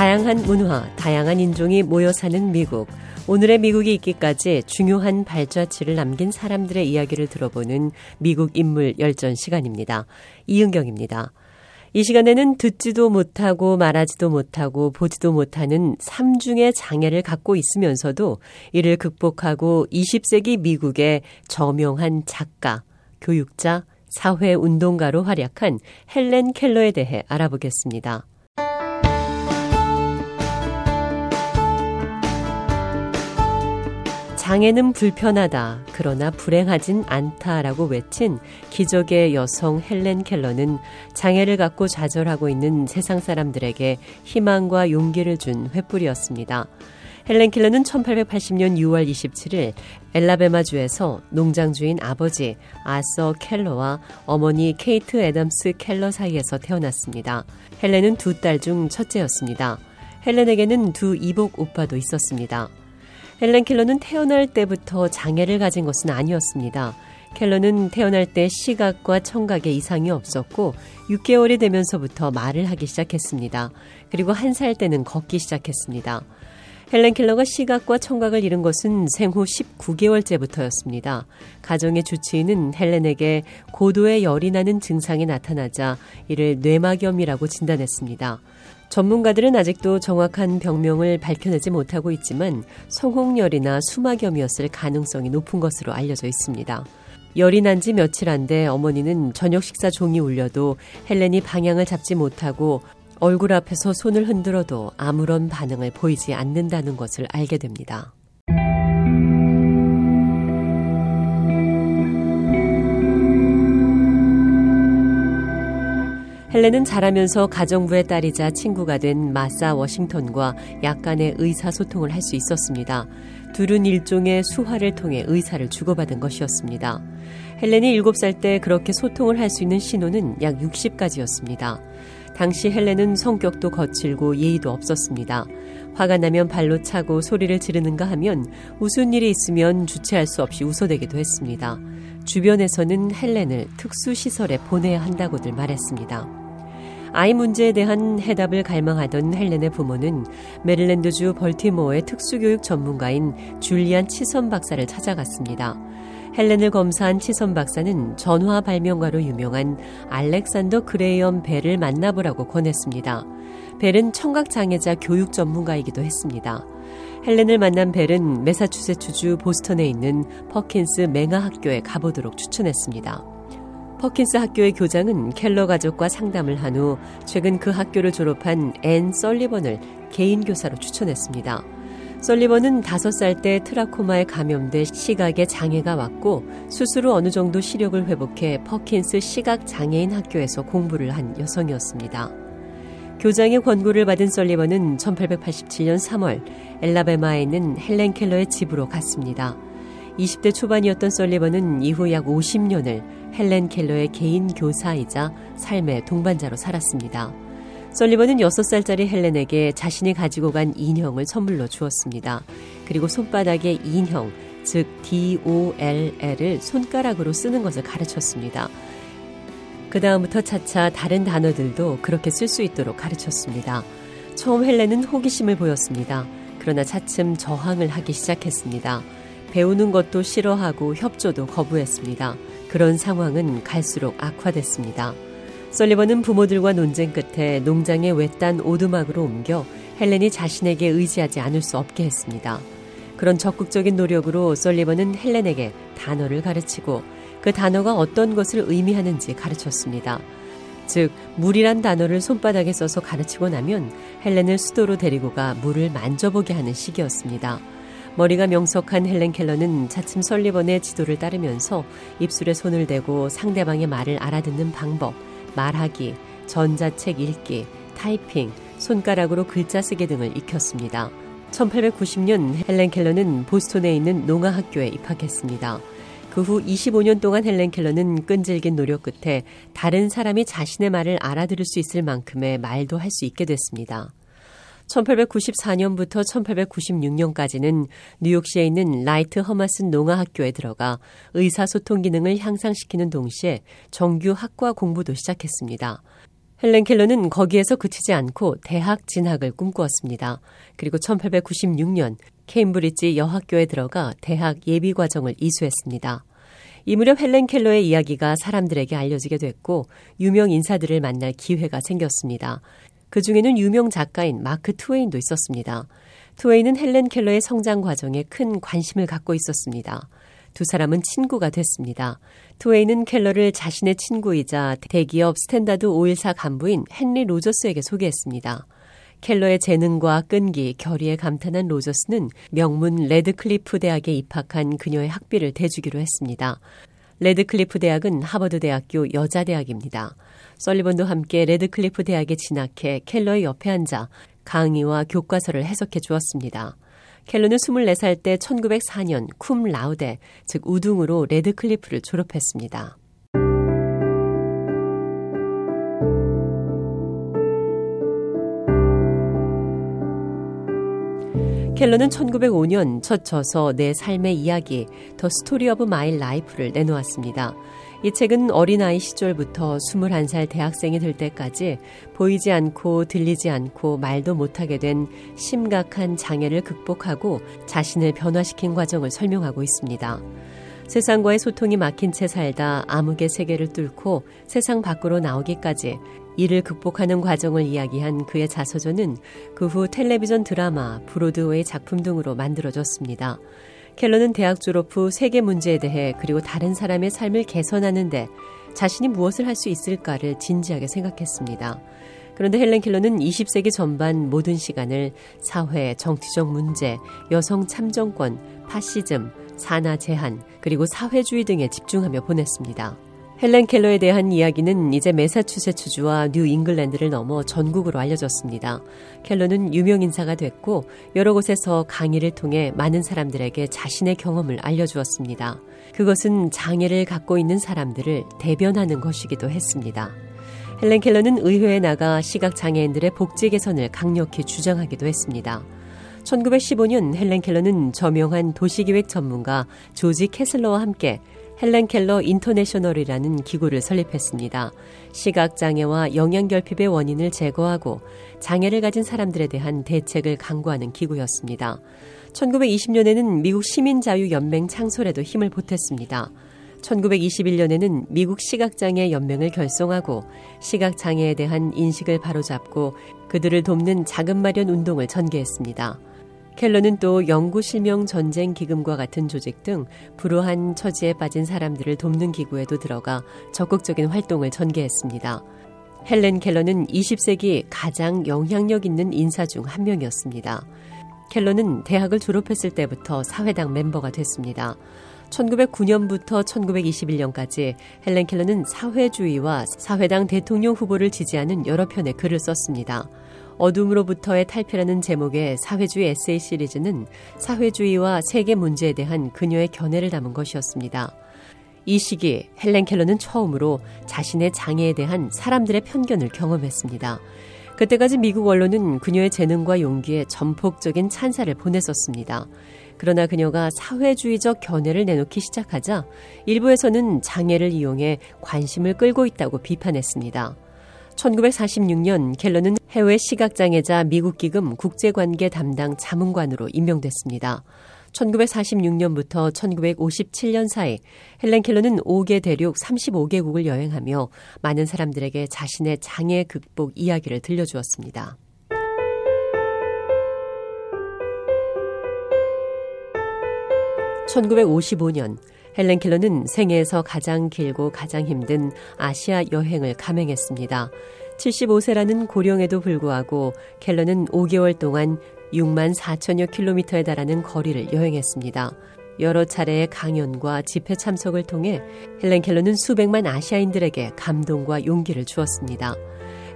다양한 문화, 다양한 인종이 모여 사는 미국. 오늘의 미국이 있기까지 중요한 발자취를 남긴 사람들의 이야기를 들어보는 미국 인물 열전 시간입니다. 이은경입니다. 이 시간에는 듣지도 못하고 말하지도 못하고 보지도 못하는 3중의 장애를 갖고 있으면서도 이를 극복하고 20세기 미국의 저명한 작가, 교육자, 사회 운동가로 활약한 헬렌 켈러에 대해 알아보겠습니다. 장애는 불편하다. 그러나 불행하진 않다라고 외친 기적의 여성 헬렌 켈러는 장애를 갖고 좌절하고 있는 세상 사람들에게 희망과 용기를 준 횃불이었습니다. 헬렌 켈러는 1880년 6월 27일 엘라베마주에서 농장 주인 아버지 아서 켈러와 어머니 케이트 애덤스 켈러 사이에서 태어났습니다. 헬렌은 두 딸 중 첫째였습니다. 헬렌에게는 두 이복 오빠도 있었습니다. 헬렌 켈러는 태어날 때부터 장애를 가진 것은 아니었습니다. 켈러는 태어날 때 시각과 청각에 이상이 없었고 6개월이 되면서부터 말을 하기 시작했습니다. 그리고 한 살 때는 걷기 시작했습니다. 헬렌 켈러가 시각과 청각을 잃은 것은 생후 19개월째부터였습니다. 가정의 주치의는 헬렌에게 고도의 열이 나는 증상이 나타나자 이를 뇌막염이라고 진단했습니다. 전문가들은 아직도 정확한 병명을 밝혀내지 못하고 있지만 성홍열이나 수막염이었을 가능성이 높은 것으로 알려져 있습니다. 열이 난 지 며칠 안 돼 어머니는 저녁 식사 종이 울려도 헬렌이 방향을 잡지 못하고 얼굴 앞에서 손을 흔들어도 아무런 반응을 보이지 않는다는 것을 알게 됩니다. 헬렌은 자라면서 가정부의 딸이자 친구가 된 마사 워싱턴과 약간의 의사소통을 할 수 있었습니다. 둘은 일종의 수화를 통해 의사를 주고받은 것이었습니다. 헬렌이 7살 때 그렇게 소통을 할 수 있는 신호는 약 60가지였습니다. 당시 헬렌은 성격도 거칠고 예의도 없었습니다. 화가 나면 발로 차고 소리를 지르는가 하면 웃은 일이 있으면 주체할 수 없이 웃어대기도 했습니다. 주변에서는 헬렌을 특수시설에 보내야 한다고들 말했습니다. 아이 문제에 대한 해답을 갈망하던 헬렌의 부모는 메릴랜드주 벌티모어의 특수교육 전문가인 줄리안 치선 박사를 찾아갔습니다. 헬렌을 검사한 치선 박사는 전화 발명가로 유명한 알렉산더 그레이엄 벨을 만나보라고 권했습니다. 벨은 청각장애자 교육 전문가이기도 했습니다. 헬렌을 만난 벨은 메사추세츠주 보스턴에 있는 퍼킨스 맹아 학교에 가보도록 추천했습니다. 퍼킨스 학교의 교장은 켈러 가족과 상담을 한 후 최근 그 학교를 졸업한 앤 썰리번을 개인 교사로 추천했습니다. 썰리번은 5살 때 트라코마에 감염돼 시각에 장애가 왔고 후 어느 정도 시력을 회복해 퍼킨스 시각 장애인 학교에서 공부를 한 여성이었습니다. 교장의 권고를 받은 썰리번은 1887년 3월 엘라베마에 있는 헬렌 켈러의 집으로 갔습니다. 20대 초반이었던 썰리번은 이후 약 50년을 헬렌 켈러의 개인 교사이자 삶의 동반자로 살았습니다. 썰리번은 6살짜리 헬렌에게 자신이 가지고 간 인형을 선물로 주었습니다. 그리고 손바닥에 인형, 즉 DOLL을 손가락으로 쓰는 것을 가르쳤습니다. 그 다음부터 차차 다른 단어들도 그렇게 쓸 수 있도록 가르쳤습니다. 처음 헬렌은 호기심을 보였습니다. 그러나 차츰 저항을 하기 시작했습니다. 배우는 것도 싫어하고 협조도 거부했습니다. 그런 상황은 갈수록 악화됐습니다. 솔리번은 부모들과 논쟁 끝에 농장의 외딴 오두막으로 옮겨 헬렌이 자신에게 의지하지 않을 수 없게 했습니다. 그런 적극적인 노력으로 솔리번은 헬렌에게 단어를 가르치고 그 단어가 어떤 것을 의미하는지 가르쳤습니다. 즉, 물이란 단어를 손바닥에 써서 가르치고 나면 헬렌을 수도로 데리고 가 물을 만져보게 하는 시기였습니다. 머리가 명석한 헬렌 켈러는 차츰 설리번의 지도를 따르면서 입술에 손을 대고 상대방의 말을 알아듣는 방법, 말하기, 전자책 읽기, 타이핑, 손가락으로 글자 쓰기 등을 익혔습니다. 1890년 헬렌 켈러는 보스톤에 있는 농아학교에 입학했습니다. 그 후 25년 동안 헬렌 켈러는 끈질긴 노력 끝에 다른 사람이 자신의 말을 알아들을 수 있을 만큼의 말도 할 수 있게 됐습니다. 1894년부터 1896년까지는 뉴욕시에 있는 라이트 허마슨 농아학교에 들어가 의사소통 기능을 향상시키는 동시에 정규 학과 공부도 시작했습니다. 헬렌 켈러는 거기에서 그치지 않고 대학 진학을 꿈꾸었습니다. 그리고 1896년 케임브리지 여학교에 들어가 대학 예비 과정을 이수했습니다. 이 무렵 헬렌 켈러의 이야기가 사람들에게 알려지게 됐고 유명 인사들을 만날 기회가 생겼습니다. 그 중에는 유명 작가인 마크 트웨인도 있었습니다. 트웨인은 헬렌 켈러의 성장 과정에 큰 관심을 갖고 있었습니다. 두 사람은 친구가 됐습니다. 트웨인은 켈러를 자신의 친구이자 대기업 스탠다드 오일사 간부인 헨리 로저스에게 소개했습니다. 켈러의 재능과 끈기, 결의에 감탄한 로저스는 명문 레드클리프 대학에 입학한 그녀의 학비를 대주기로 했습니다. 레드클리프 대학은 하버드 대학교 여자 대학입니다. 썰리번도 함께 레드클리프 대학에 진학해 켈러의 옆에 앉아 강의와 교과서를 해석해 주었습니다. 켈러는 24살 때 1904년 cum laude, 즉 우등으로 레드클리프를 졸업했습니다. 켈러는 1905년 첫 저서 내 삶의 이야기, The Story of My Life를 내놓았습니다. 이 책은 어린아이 시절부터 21살 대학생이 될 때까지 보이지 않고 들리지 않고 말도 못하게 된 심각한 장애를 극복하고 자신을 변화시킨 과정을 설명하고 있습니다. 세상과의 소통이 막힌 채 살다 암흑의 세계를 뚫고 세상 밖으로 나오기까지 이를 극복하는 과정을 이야기한 그의 자서전은 그 후 텔레비전 드라마, 브로드웨이 작품 등으로 만들어졌습니다. 켈러는 대학 졸업 후 세계 문제에 대해 그리고 다른 사람의 삶을 개선하는데 자신이 무엇을 할 수 있을까를 진지하게 생각했습니다. 그런데 헬렌 켈러는 20세기 전반 모든 시간을 사회, 정치적 문제, 여성 참정권, 파시즘, 산아 제한, 그리고 사회주의 등에 집중하며 보냈습니다. 헬렌 켈러에 대한 이야기는 이제 메사추세츠주와 뉴 잉글랜드를 넘어 전국으로 알려졌습니다. 켈러는 유명 인사가 됐고 여러 곳에서 강의를 통해 많은 사람들에게 자신의 경험을 알려주었습니다. 그것은 장애를 갖고 있는 사람들을 대변하는 것이기도 했습니다. 헬렌 켈러는 의회에 나가 시각장애인들의 복지 개선을 강력히 주장하기도 했습니다. 1915년 헬렌 켈러는 저명한 도시기획 전문가 조지 캐슬러와 함께 헬렌 켈러 인터내셔널이라는 기구를 설립했습니다. 시각장애와 영양결핍의 원인을 제거하고 장애를 가진 사람들에 대한 대책을 강구하는 기구였습니다. 1920년에는 미국 시민자유연맹 창설에도 힘을 보탰습니다. 1921년에는 미국 시각장애 연맹을 결성하고 시각장애에 대한 인식을 바로잡고 그들을 돕는 자금 마련 운동을 전개했습니다. 켈러는 또 영구 실명 전쟁 기금과 같은 조직 등 불우한 처지에 빠진 사람들을 돕는 기구에도 들어가 적극적인 활동을 전개했습니다. 헬렌 켈러는 20세기 가장 영향력 있는 인사 중 한 명이었습니다. 켈러는 대학을 졸업했을 때부터 사회당 멤버가 됐습니다. 1909년부터 1921년까지 헬렌 켈러는 사회주의와 사회당 대통령 후보를 지지하는 여러 편의 글을 썼습니다. 어둠으로부터의 탈피라는 제목의 사회주의 에세이 시리즈는 사회주의와 세계 문제에 대한 그녀의 견해를 담은 것이었습니다. 이 시기 헬렌 켈러는 처음으로 자신의 장애에 대한 사람들의 편견을 경험했습니다. 그때까지 미국 언론은 그녀의 재능과 용기에 전폭적인 찬사를 보냈었습니다. 그러나 그녀가 사회주의적 견해를 내놓기 시작하자 일부에서는 장애를 이용해 관심을 끌고 있다고 비판했습니다. 1946년 켈러는 해외 시각장애자 미국 기금 국제관계 담당 자문관으로 임명됐습니다. 1946년부터 1957년 사이 헬렌 켈러는 5개 대륙 35개국을 여행하며 많은 사람들에게 자신의 장애 극복 이야기를 들려주었습니다. 1955년 헬렌 켈러는 생애에서 가장 길고 가장 힘든 아시아 여행을 감행했습니다. 75세라는 고령에도 불구하고 켈러는 5개월 동안 6만 4천여 킬로미터에 달하는 거리를 여행했습니다. 여러 차례의 강연과 집회 참석을 통해 헬렌 켈러는 수백만 아시아인들에게 감동과 용기를 주었습니다.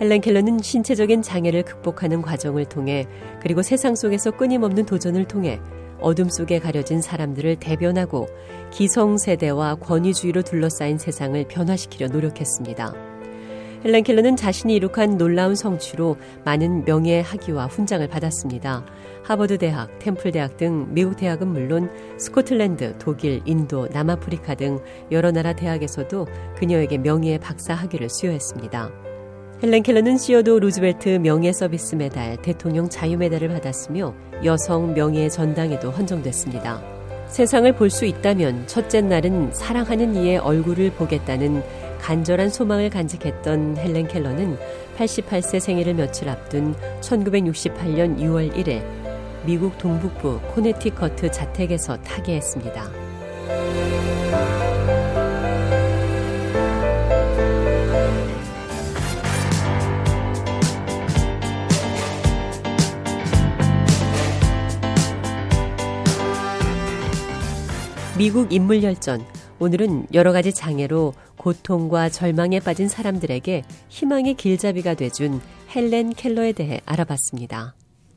헬렌 켈러는 신체적인 장애를 극복하는 과정을 통해 그리고 세상 속에서 끊임없는 도전을 통해 어둠 속에 가려진 사람들을 대변하고 기성세대와 권위주의로 둘러싸인 세상을 변화시키려 노력했습니다. 헬렌 켈러는 자신이 이룩한 놀라운 성취로 많은 명예 학위와 훈장을 받았습니다. 하버드 대학, 템플 대학 등 미국 대학은 물론 스코틀랜드, 독일, 인도, 남아프리카 등 여러 나라 대학에서도 그녀에게 명예의 박사 학위를 수여했습니다. 헬렌 켈러는 시어도어 루즈벨트 명예 서비스 메달, 대통령 자유 메달을 받았으며 여성 명예 전당에도 헌정됐습니다. 세상을 볼 수 있다면 첫째 날은 사랑하는 이의 얼굴을 보겠다는 간절한 소망을 간직했던 헬렌 켈러는 88세 생일을 며칠 앞둔 1968년 6월 1일 미국 동북부 코네티커트 자택에서 타계했습니다. 미국 인물열전. 오늘은 여러 가지 장애로 고통과 절망에 빠진 사람들에게 희망의 길잡이가 돼준 헬렌 켈러에 대해 알아봤습니다.